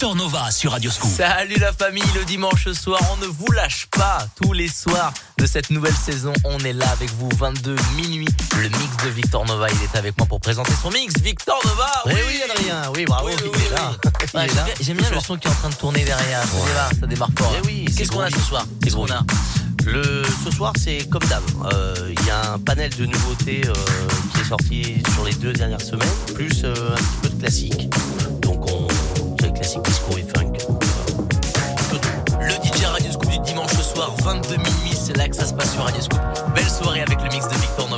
Victor Nova sur Radio Scoop. Salut la famille, le dimanche soir, on ne vous lâche pas. Tous les soirs de cette nouvelle saison, on est là avec vous, 22 minuit. Le mix de Victor Nova, il est avec moi pour présenter son mix. Victor Nova Oui, oui, Adrien, oui, bravo, Oui, il est oui, là. oui. Il Ouais, est j'aime là. bien- J'aime bien le son qui est en train de tourner derrière. Ça Ouais. démarre, ça démarre fort. Eh oui, Qu'est-ce qu'on a ce soir Qu'est-ce qu'on a Le, ce soir, c'est comme d'hab. Euh, Il y a un panel de nouveautés euh, qui est sorti sur les deux dernières semaines, plus euh, un petit peu de classique. Disco et funk. Le DJ Radio Scoop du dimanche soir, 22 minuit, c'est là que ça se passe sur Radio Scoop. Belle soirée avec le mix de Victor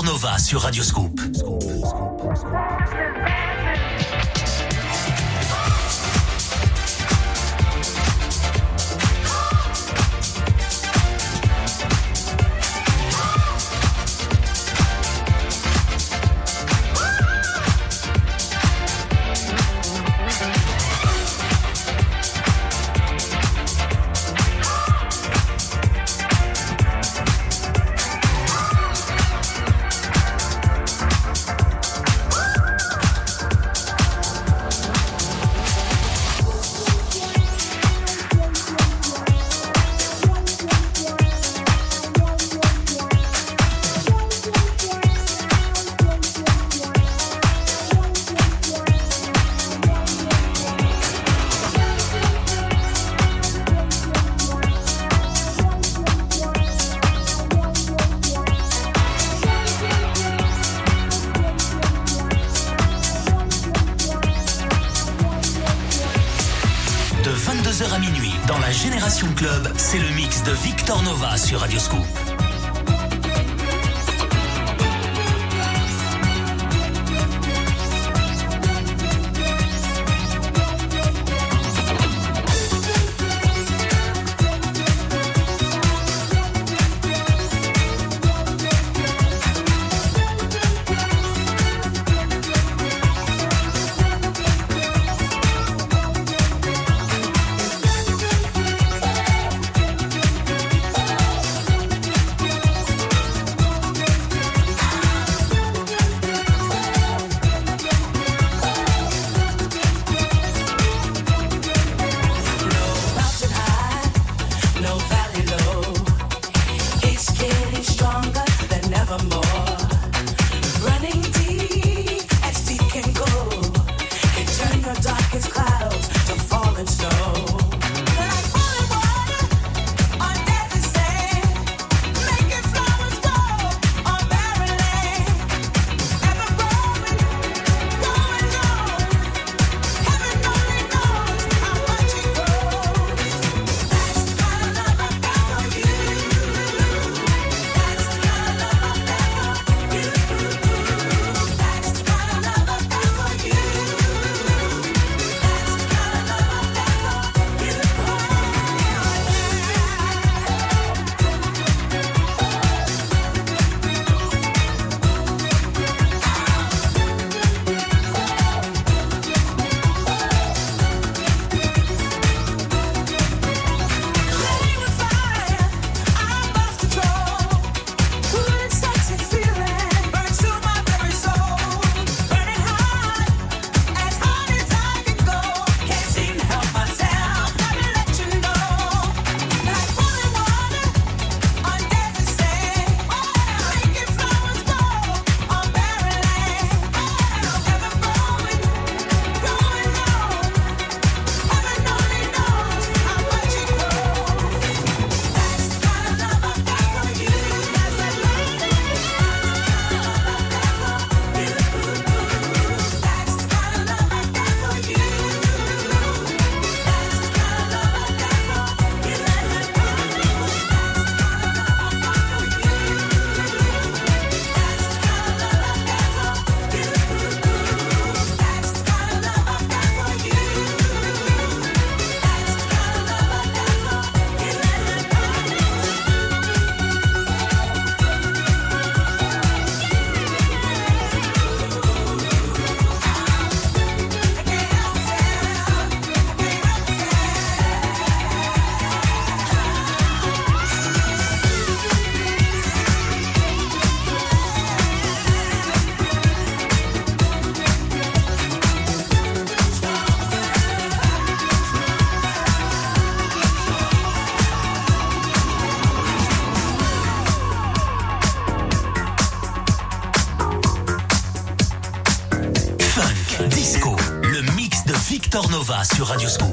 Nova sur Radio Scoop. Sur Radio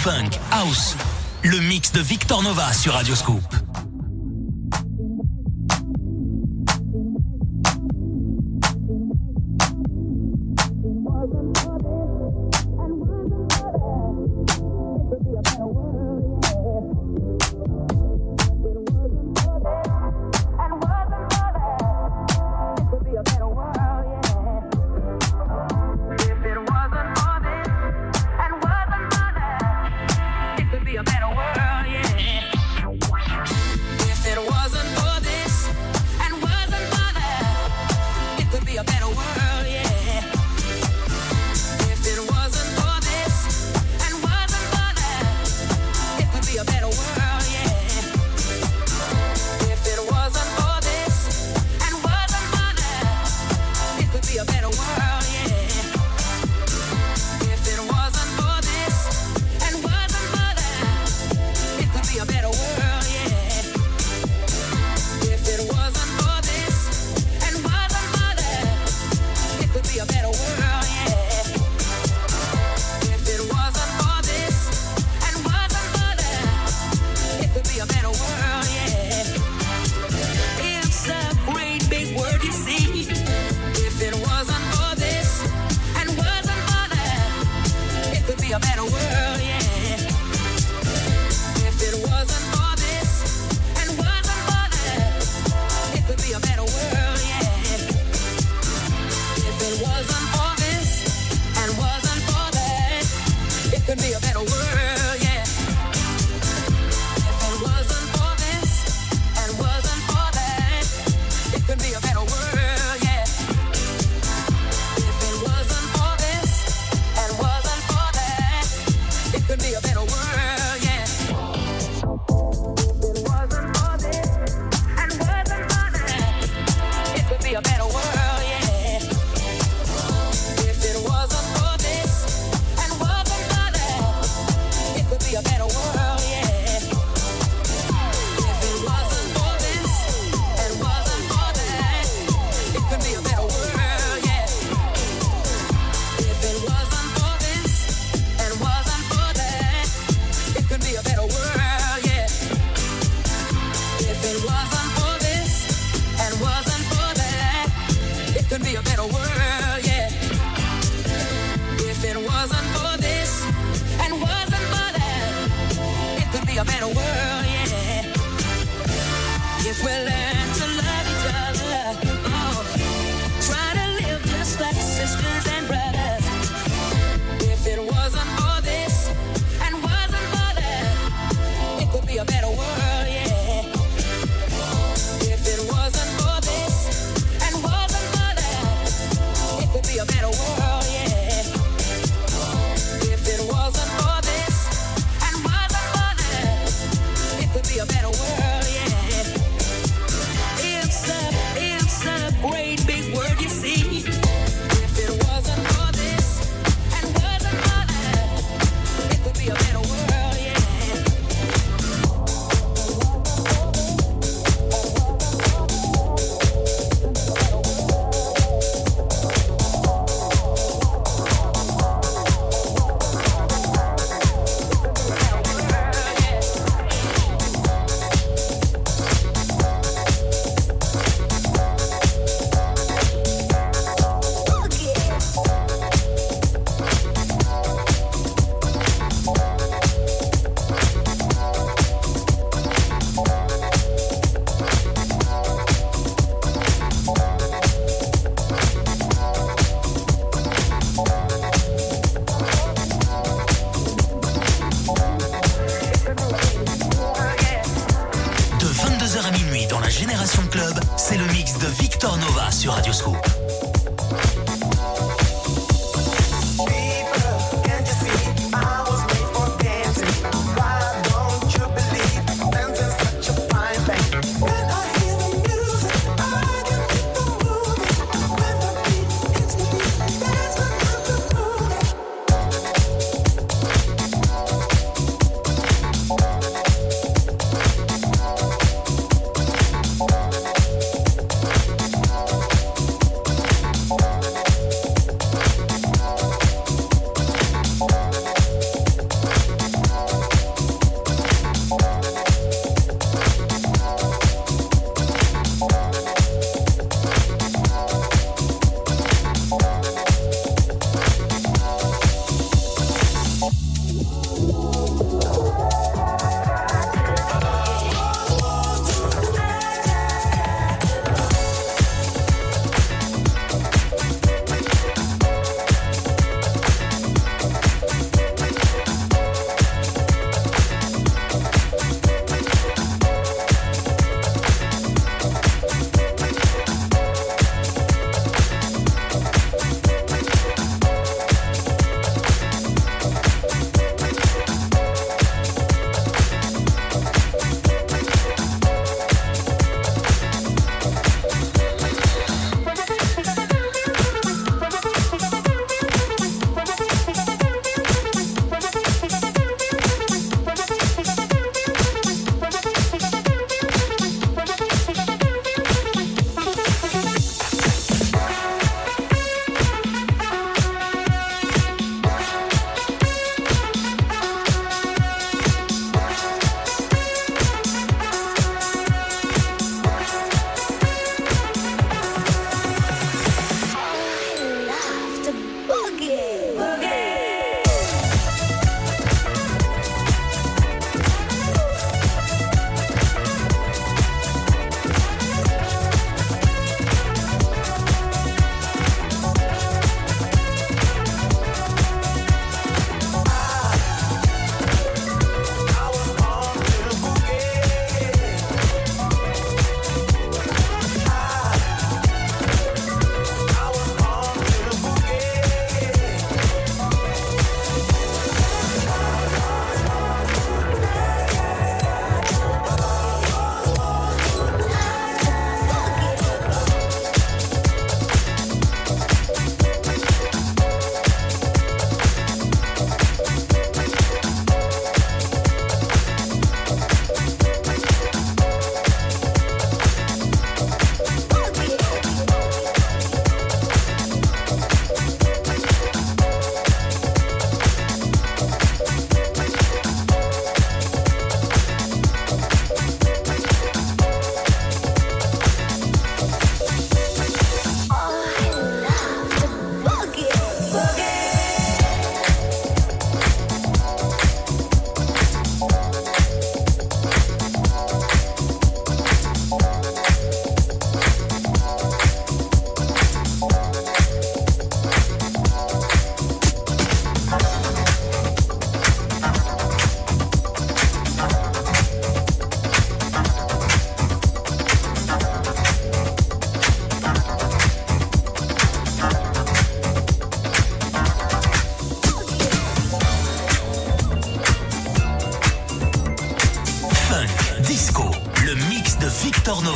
funk, house. Le mix de Victor Nova sur Radio Scoop.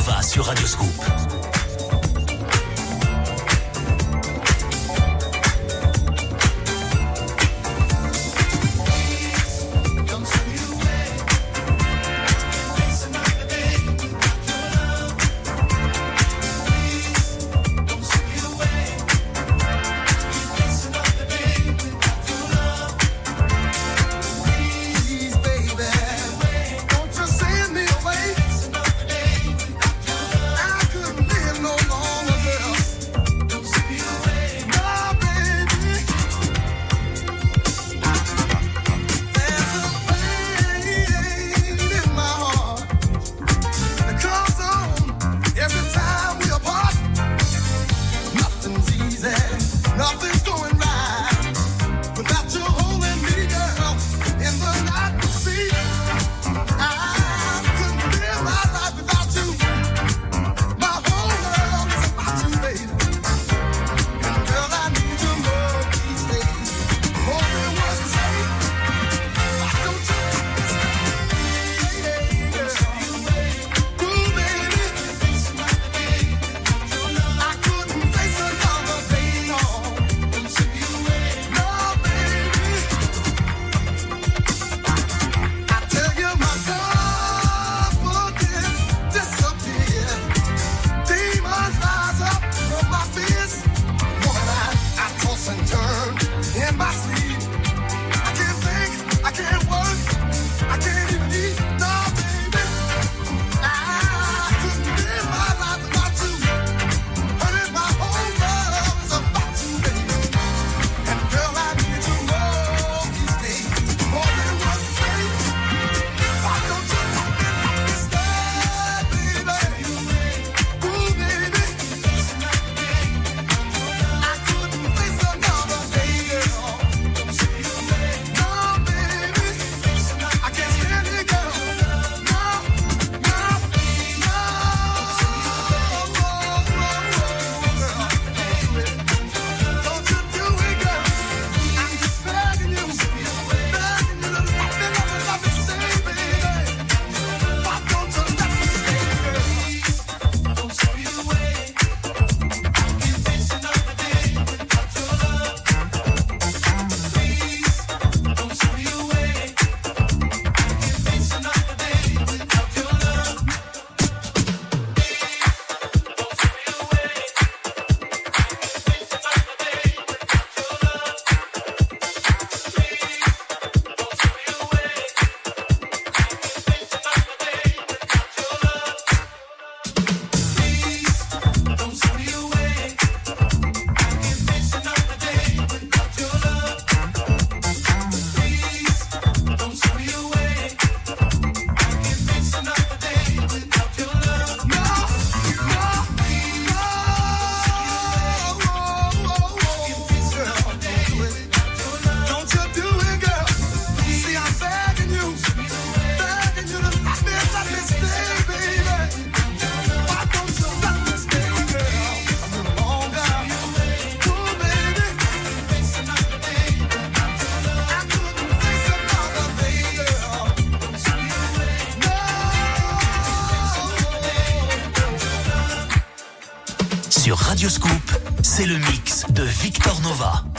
Nova sur Radio Nova.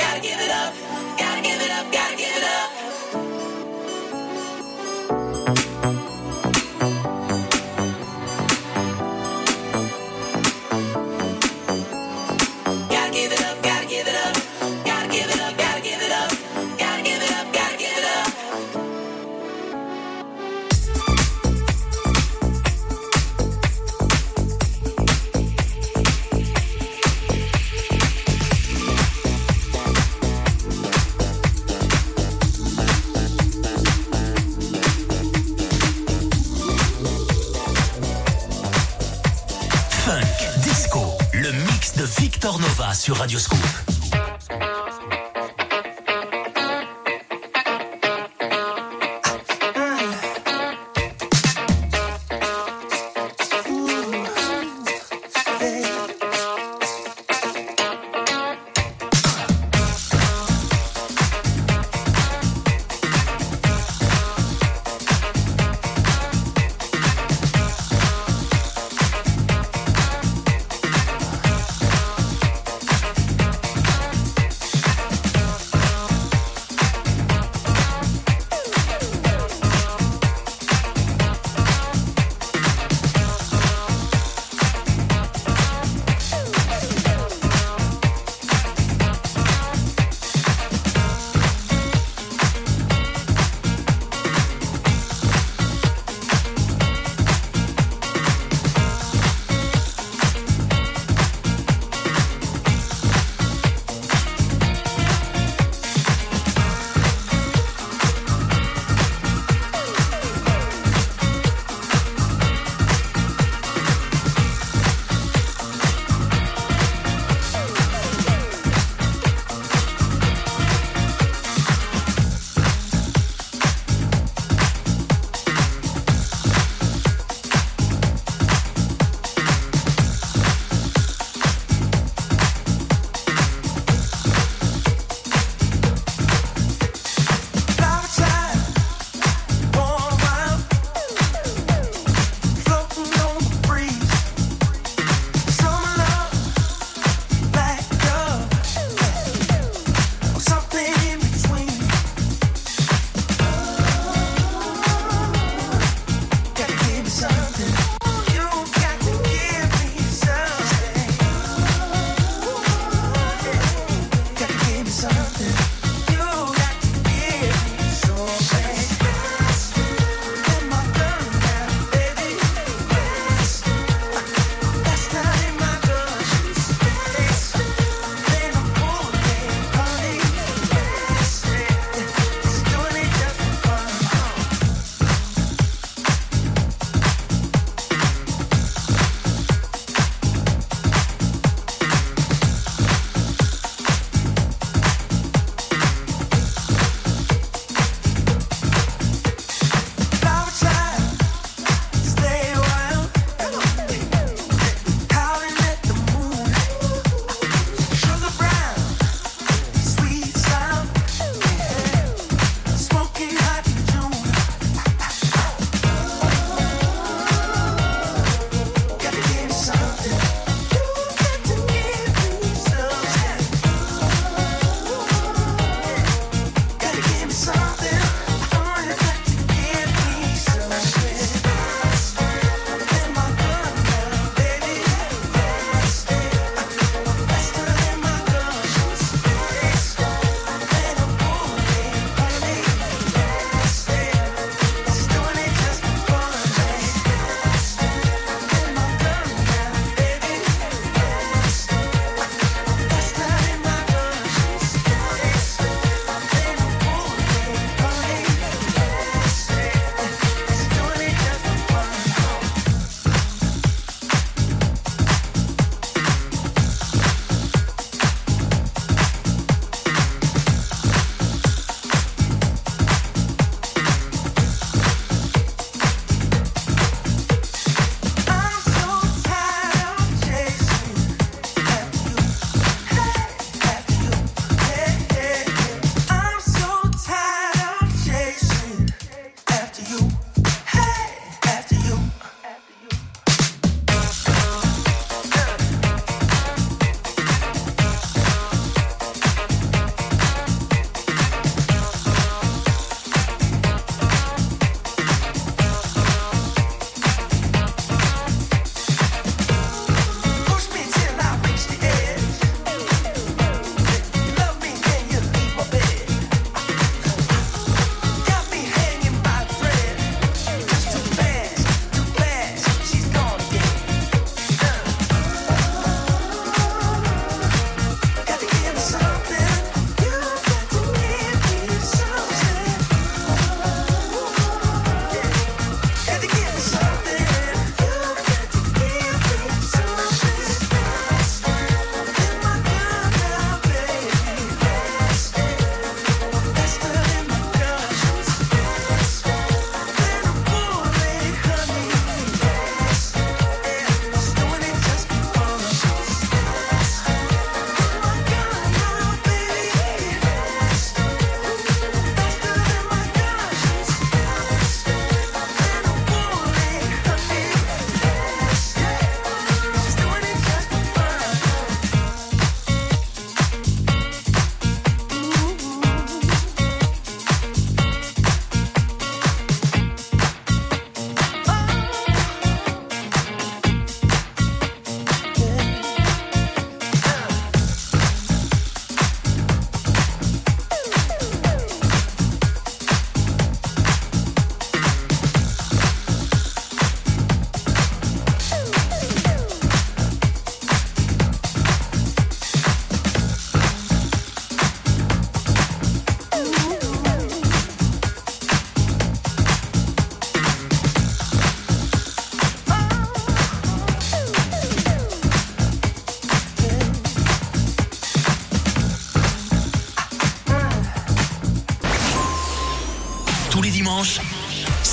gotta give it up, gotta give it up, gotta give it up.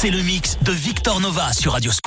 C'est le mix de Victor Nova sur Radioscope.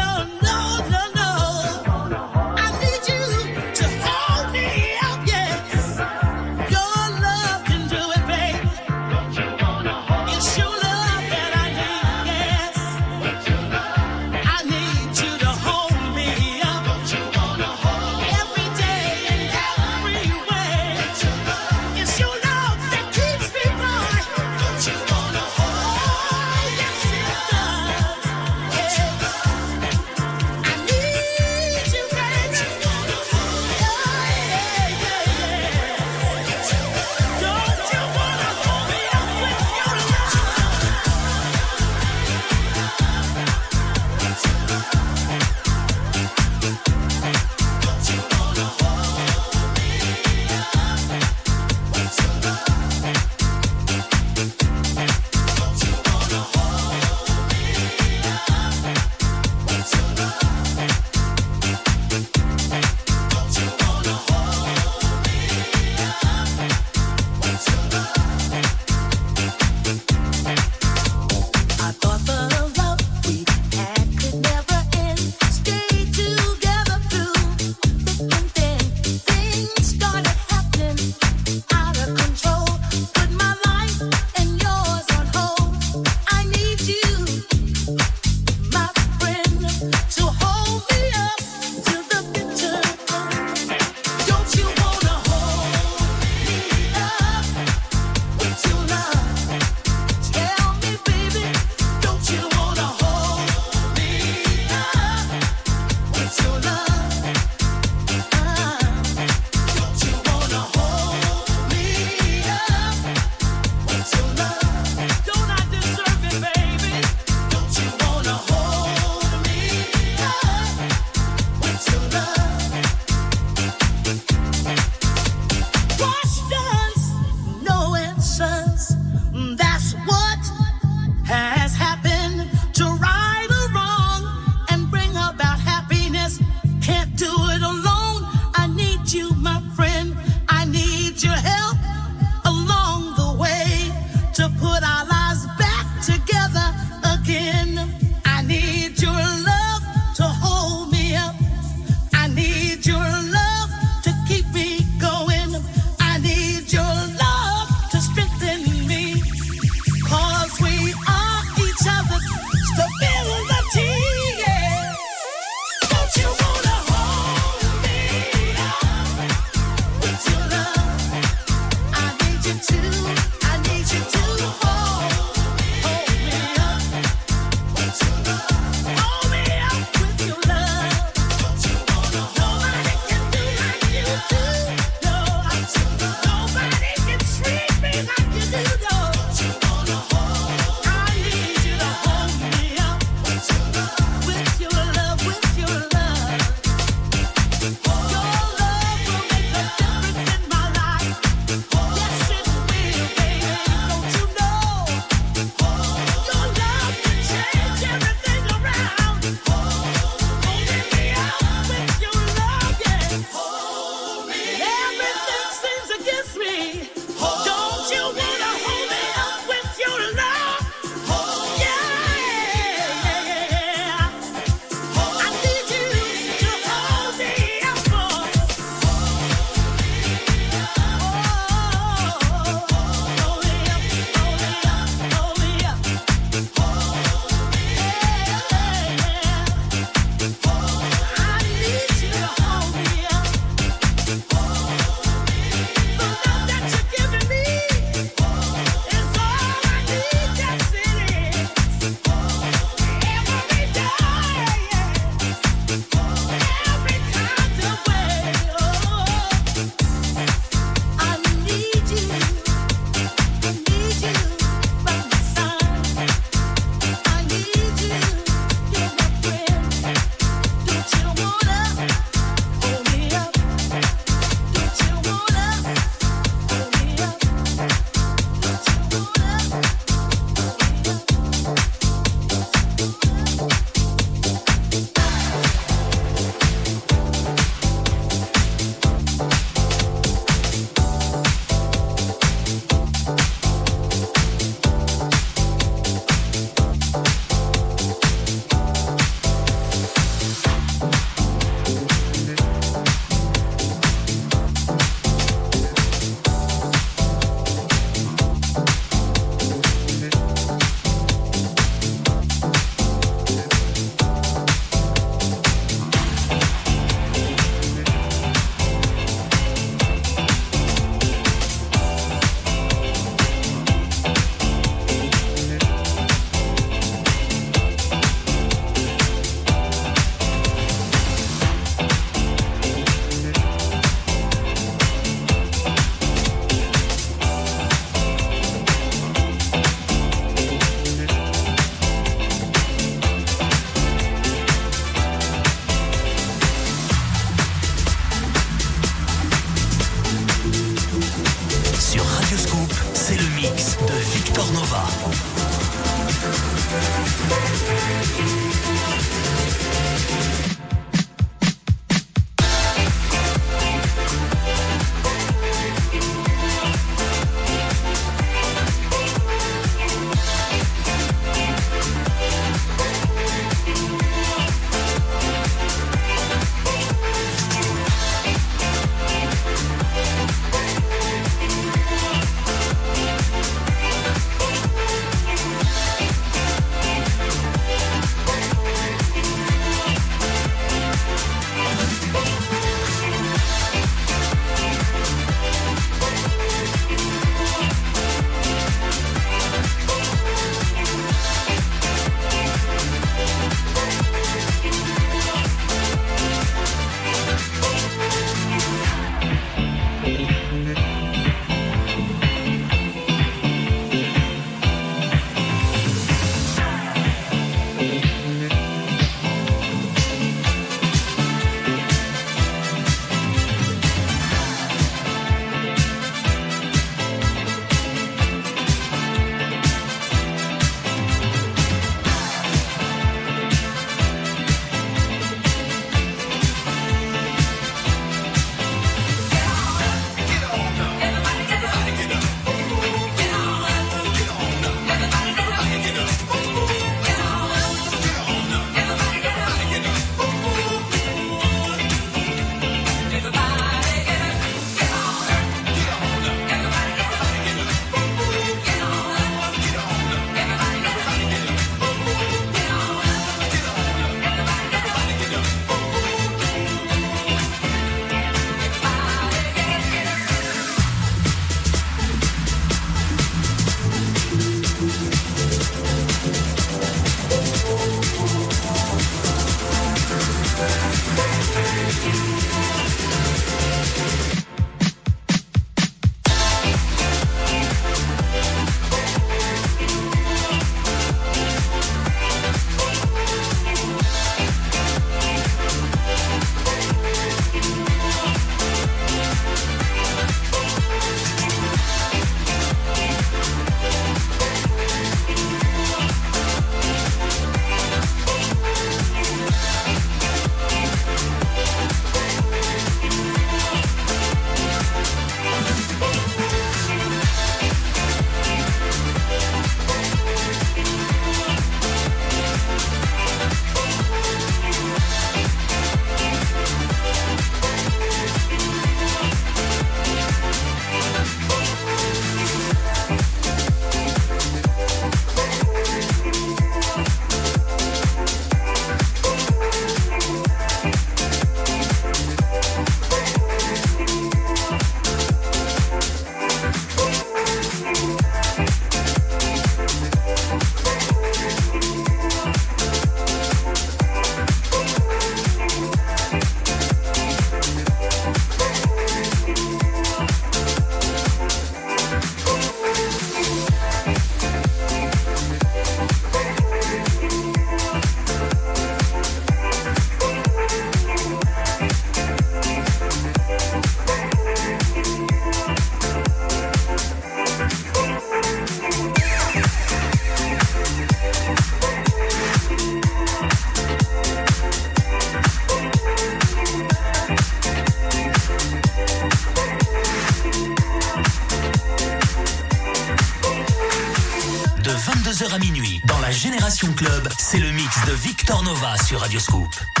De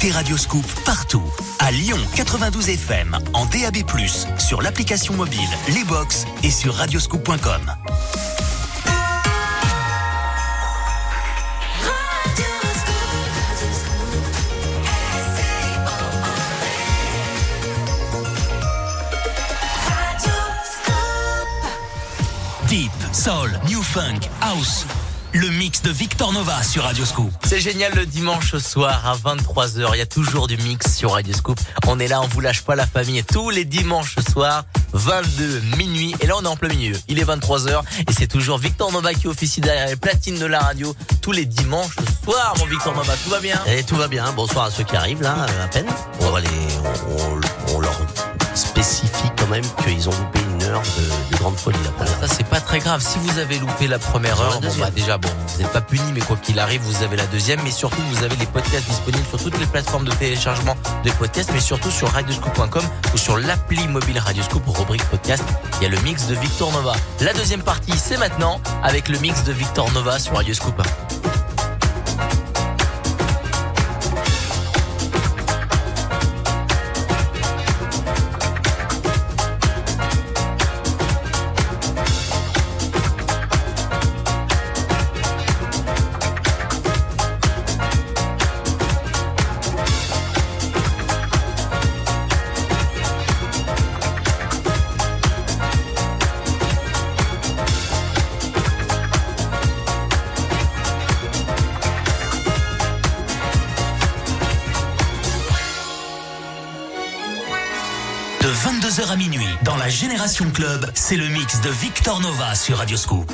Victor Nova sur Radio Scoop. 92 FM en DAB+, sur l'application mobile, les box et sur radioscoop.com. Deep, Soul, New Funk, House le mix de Victor Nova sur Radio Scoop. C'est génial le dimanche soir à 23h. Il y a toujours du mix sur Radio Scoop. On est là, on vous lâche pas la famille. Tous les dimanches soirs, 22 minuit. Et là, on est en plein milieu. Il est 23h et c'est toujours Victor Nova qui officie derrière les platines de la radio tous les dimanches soirs, mon Victor Nova. Tout va bien? Et tout va bien. Bonsoir à ceux qui arrivent là, à peine. On va les, on, on leur spécifie quand même qu'ils ont loupé de, grande folie. Ça, c'est pas très grave. Si vous avez loupé la première heure, bah, déjà, bon, vous n'êtes pas puni, mais quoi qu'il arrive, vous avez la deuxième. Mais surtout, vous avez les podcasts disponibles sur toutes les plateformes de téléchargement de podcasts, mais surtout sur radioscoop.com ou sur l'appli mobile Radioscoop, rubrique podcast. Il y a le mix de Victor Nova. La deuxième partie, c'est maintenant avec le mix de Victor Nova sur Radioscoop. C'est le mix de Victor Nova sur Radioscoop.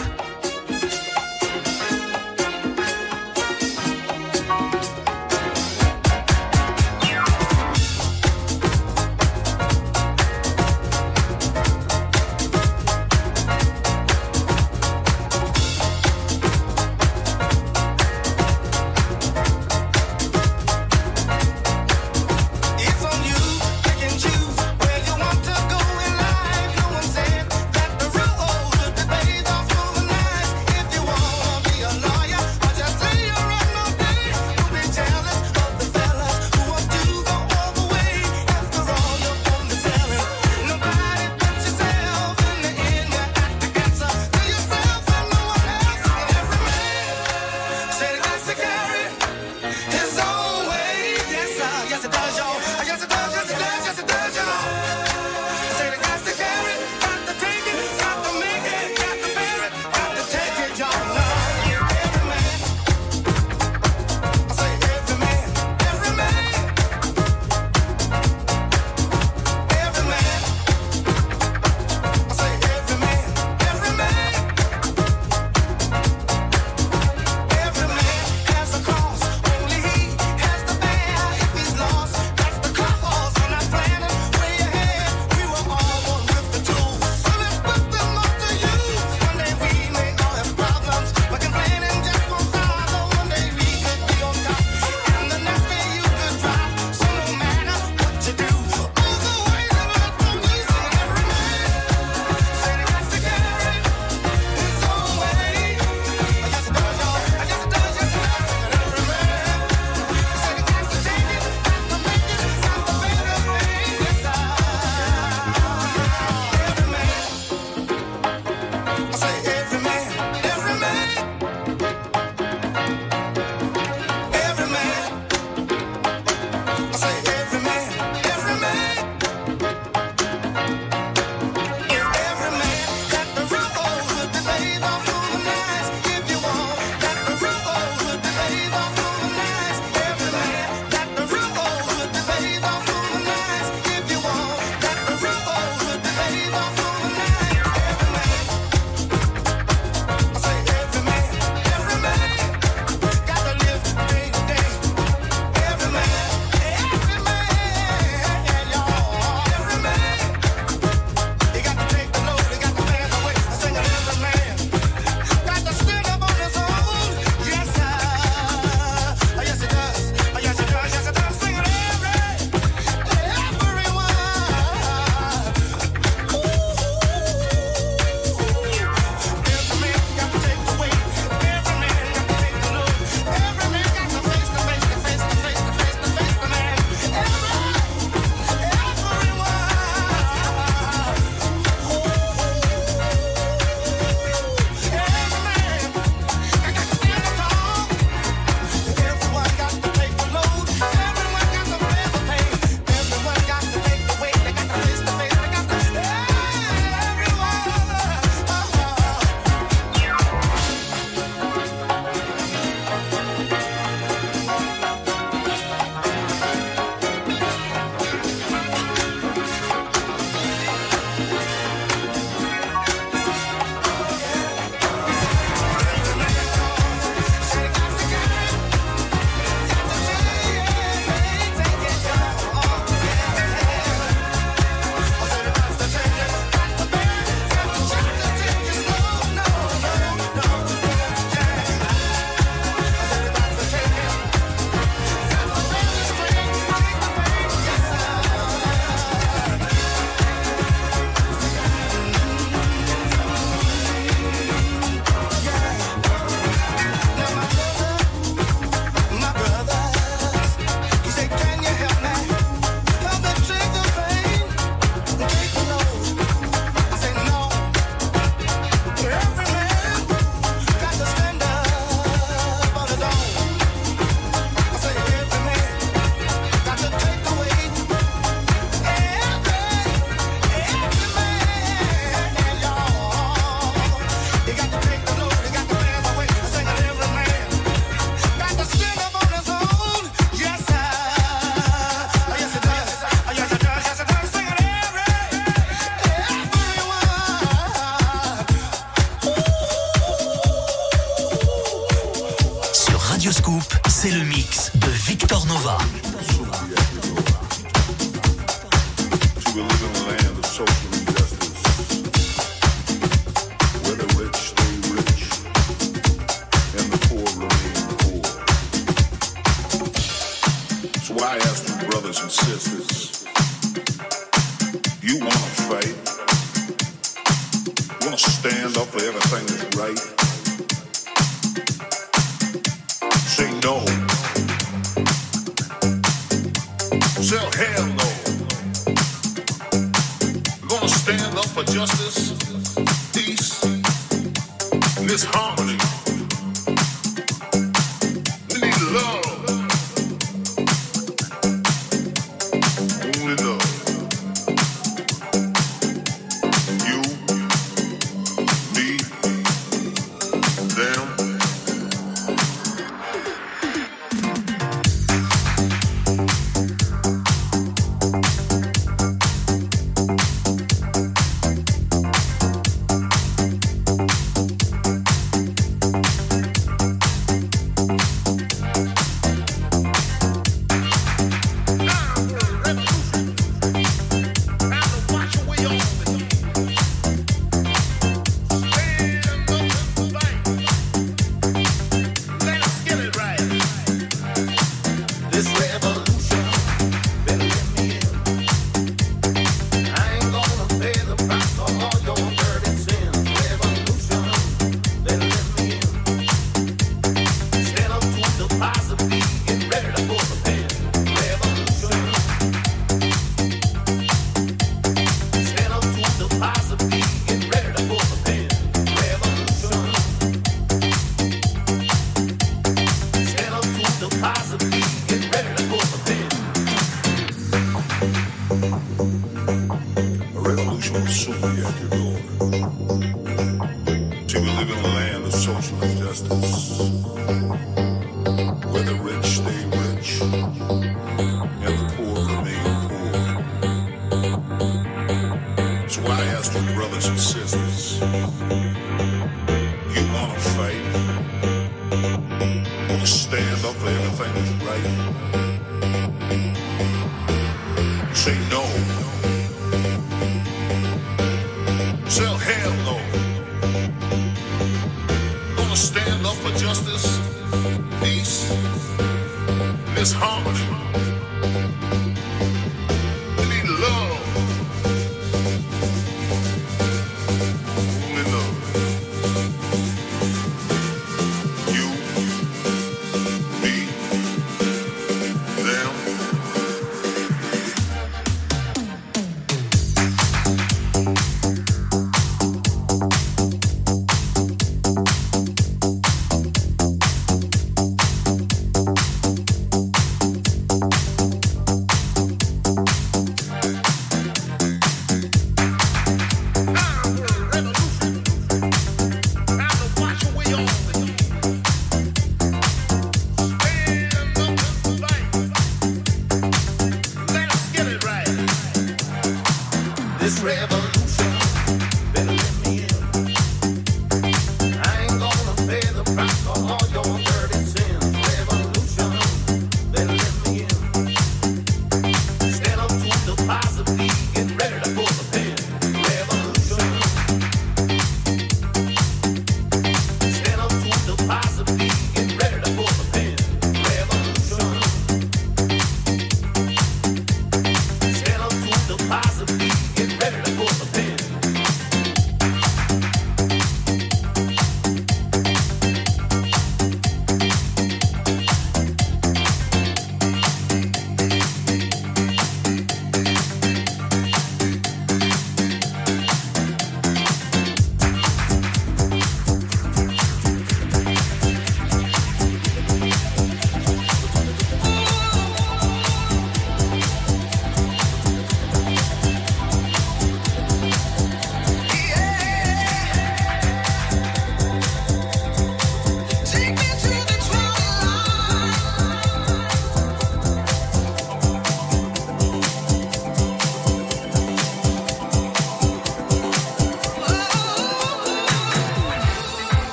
right.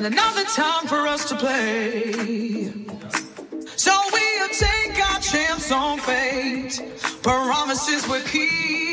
And another time for us to play. So we'll take our chance on fate. Promises we keep.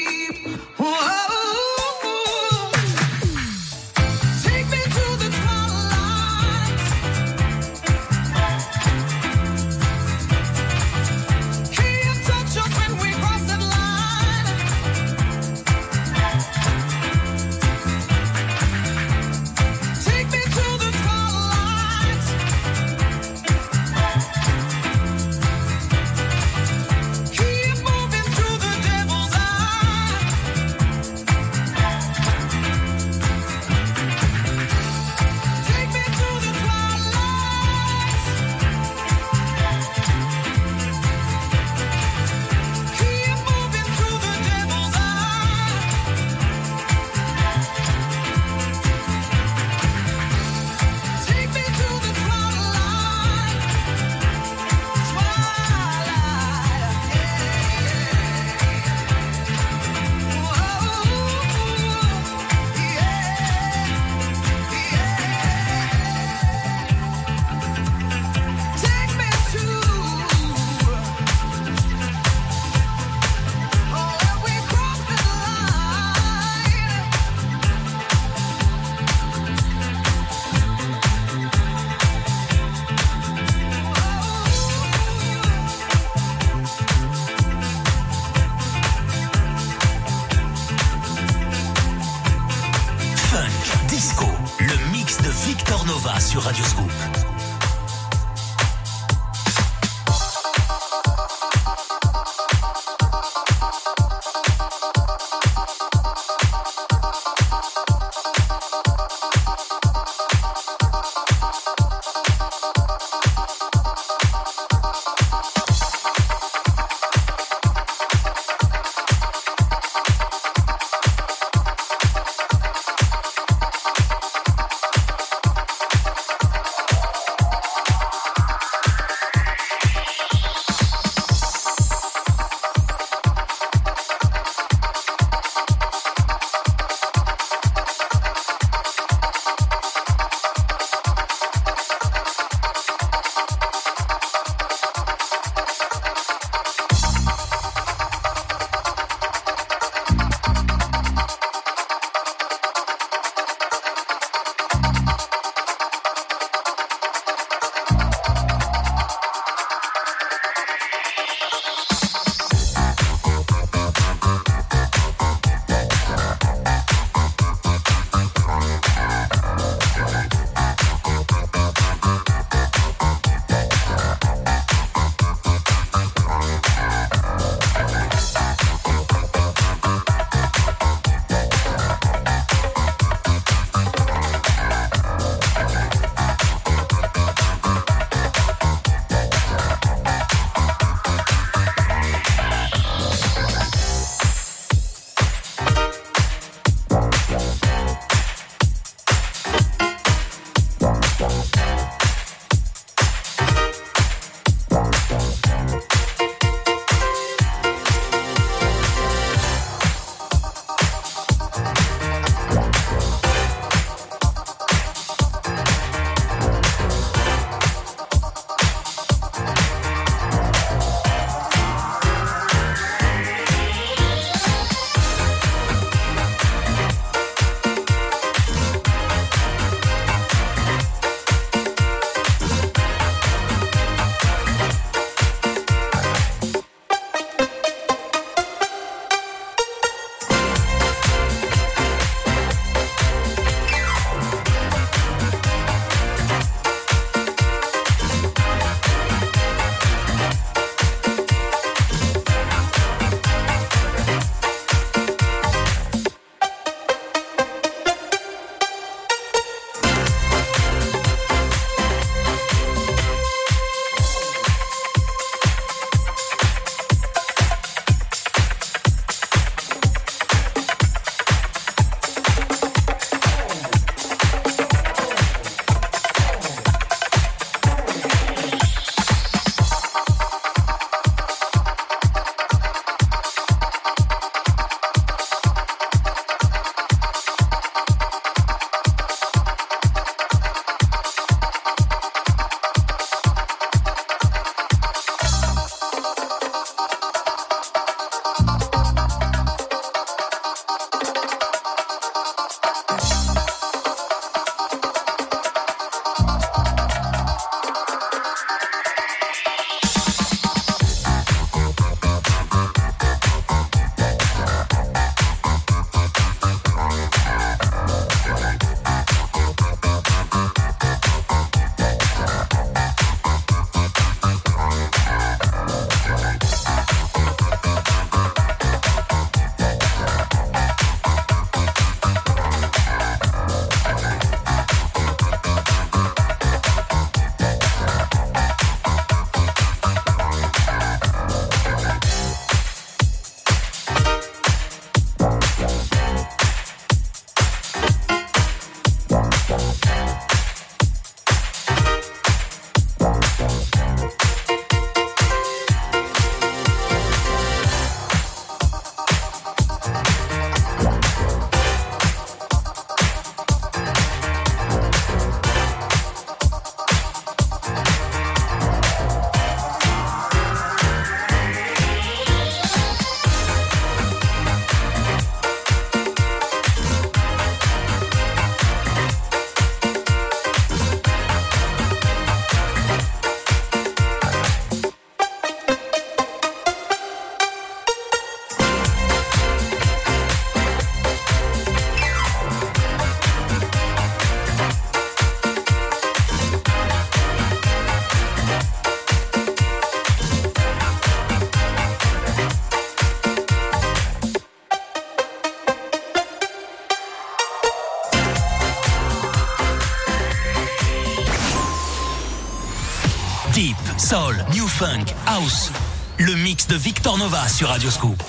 Funk, house. Le mix de Victor Nova sur Radioscoop.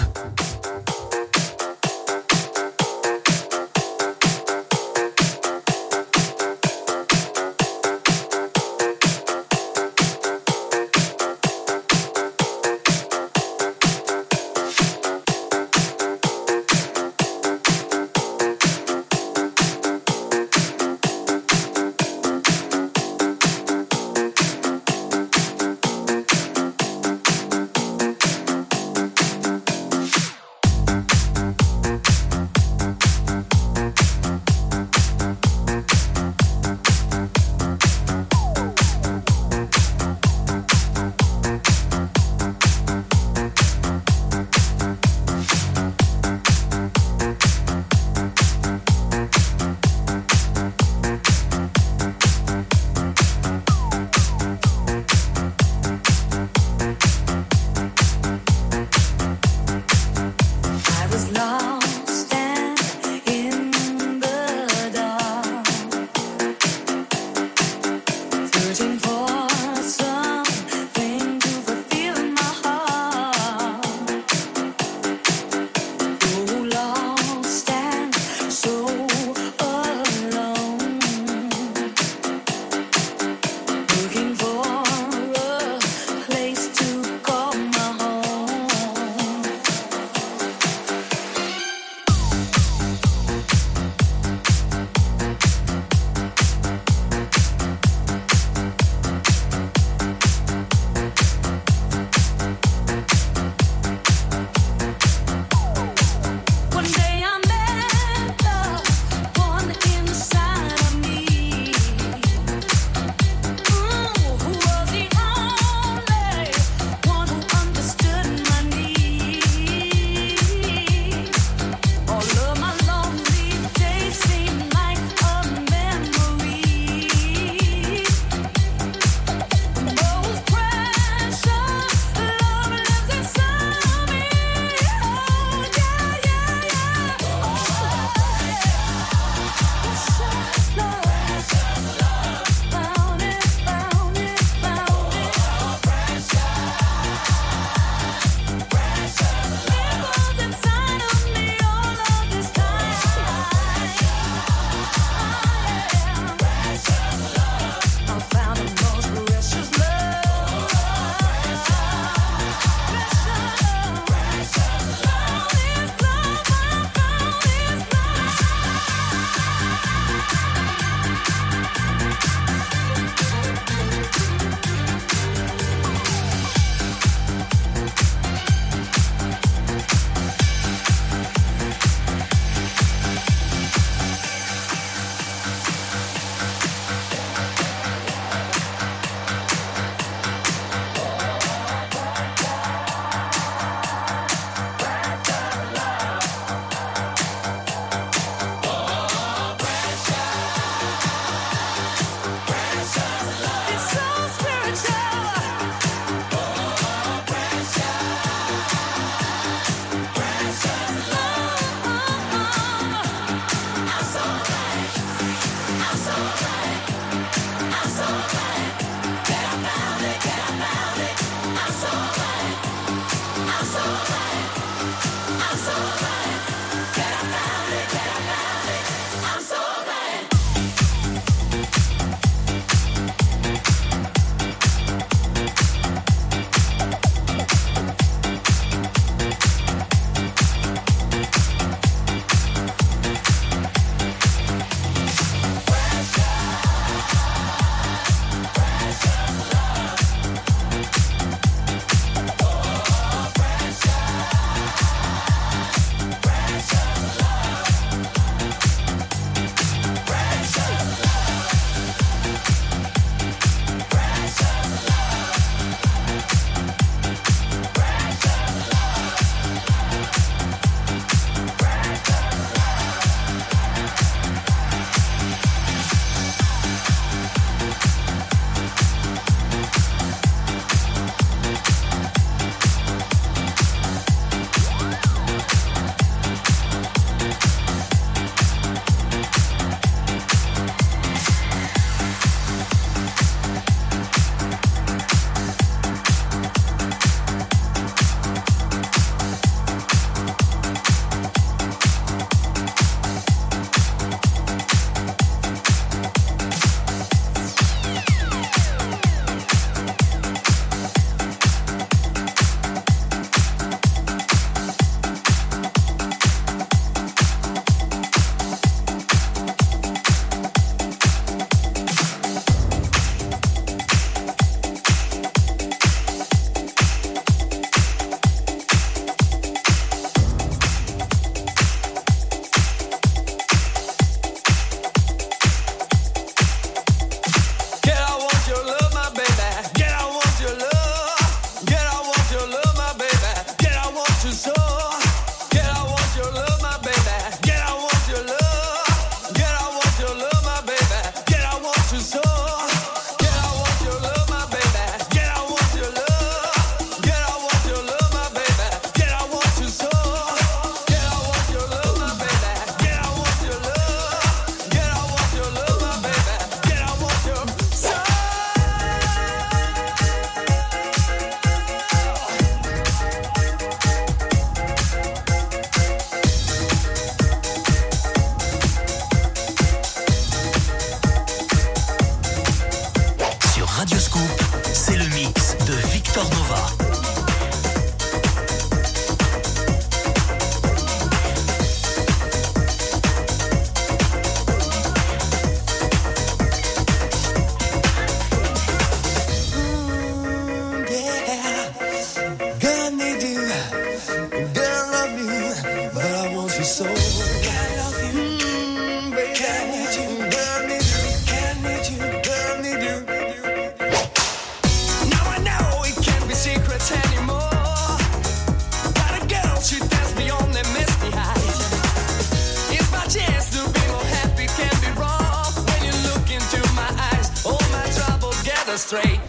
Straight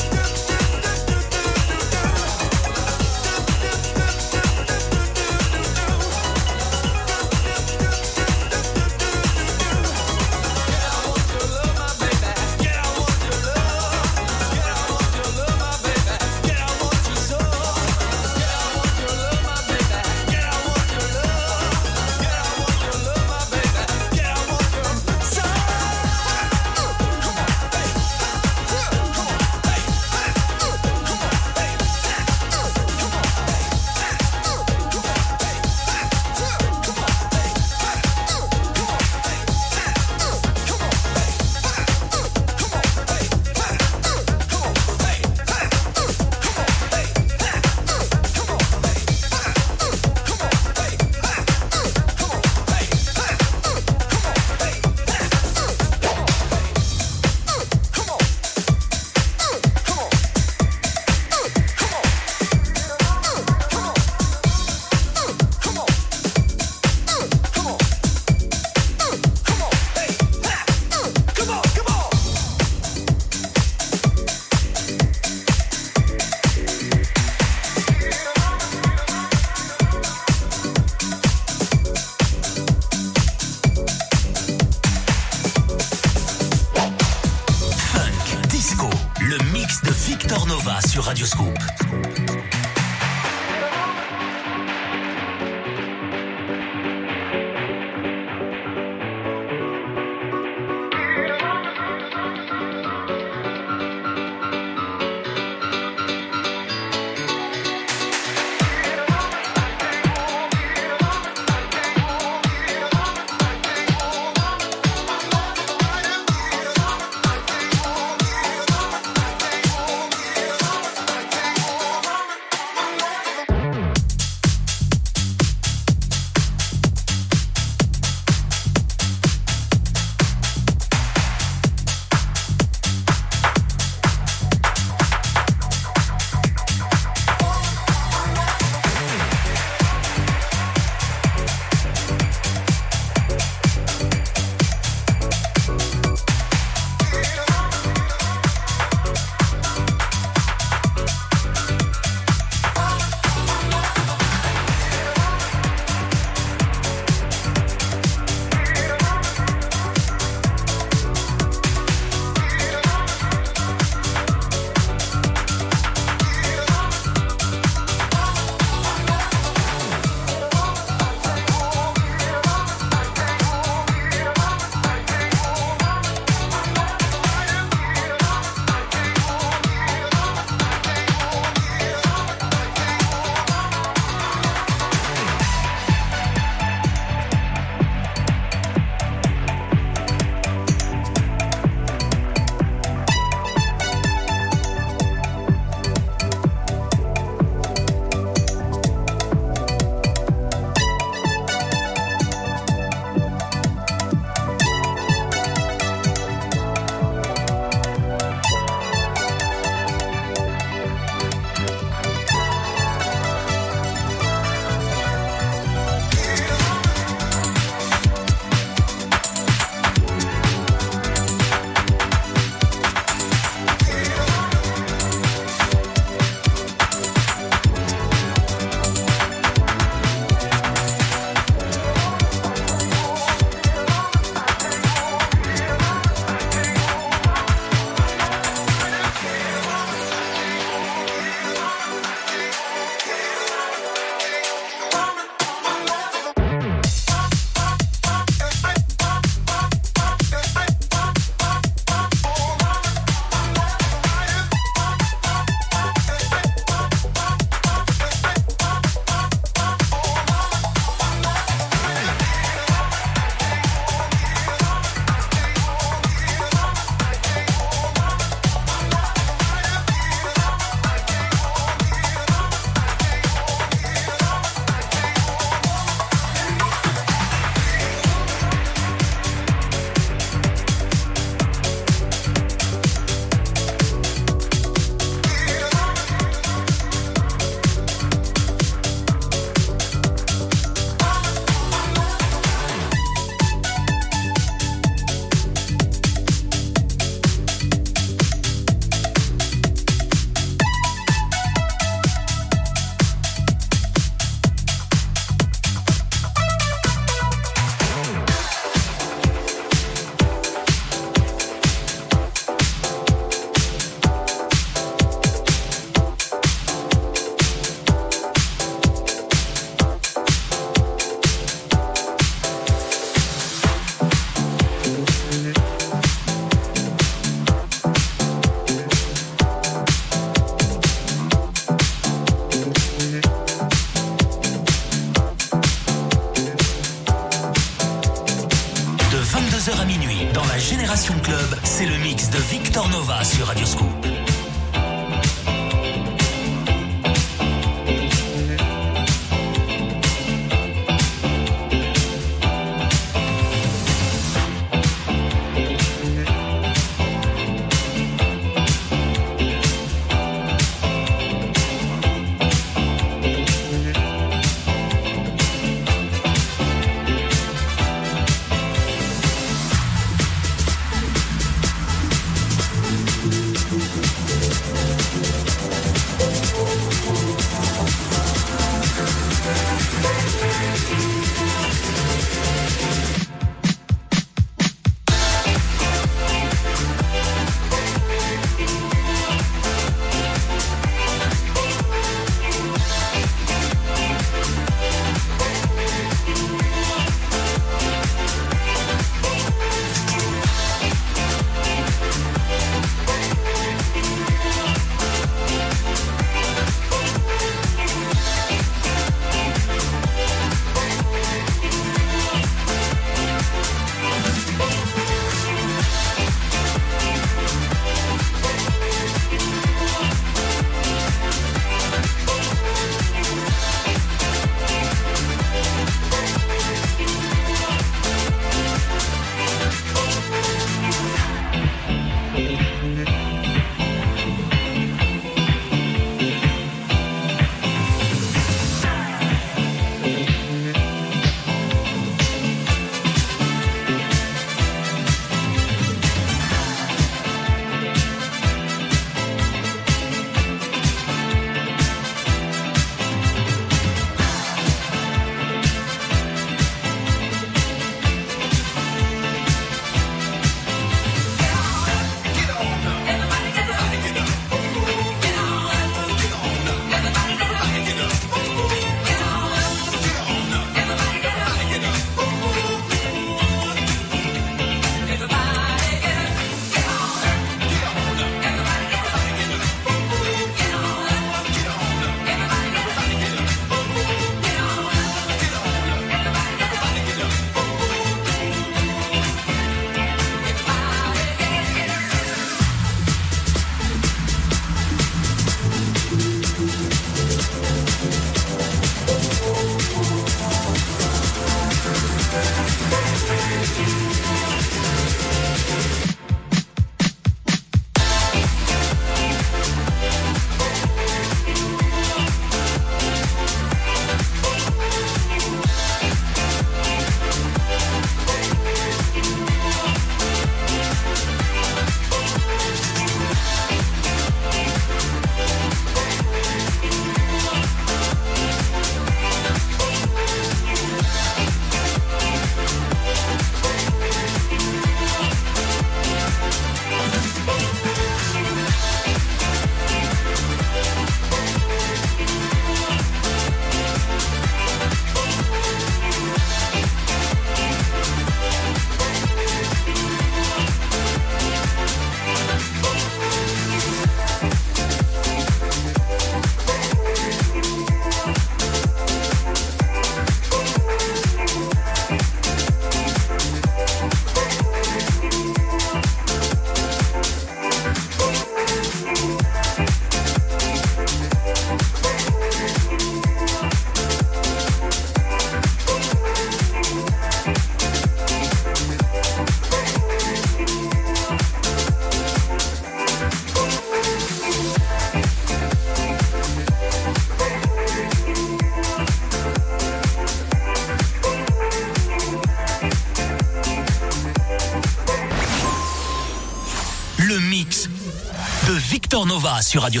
Docteur Nova sur Radio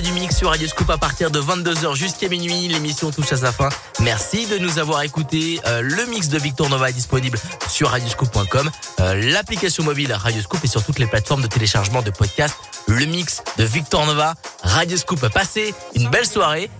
du mix sur Radio Scoop à partir de 22h jusqu'à minuit. L'émission touche à sa fin. Merci de nous avoir écouté. Euh, le mix de Victor Nova est disponible sur radioscoop.com, euh, l'application mobile Radio Scoop et sur toutes les plateformes de téléchargement de podcasts. Le mix de Victor Nova, Radio Scoop. Passez une belle soirée,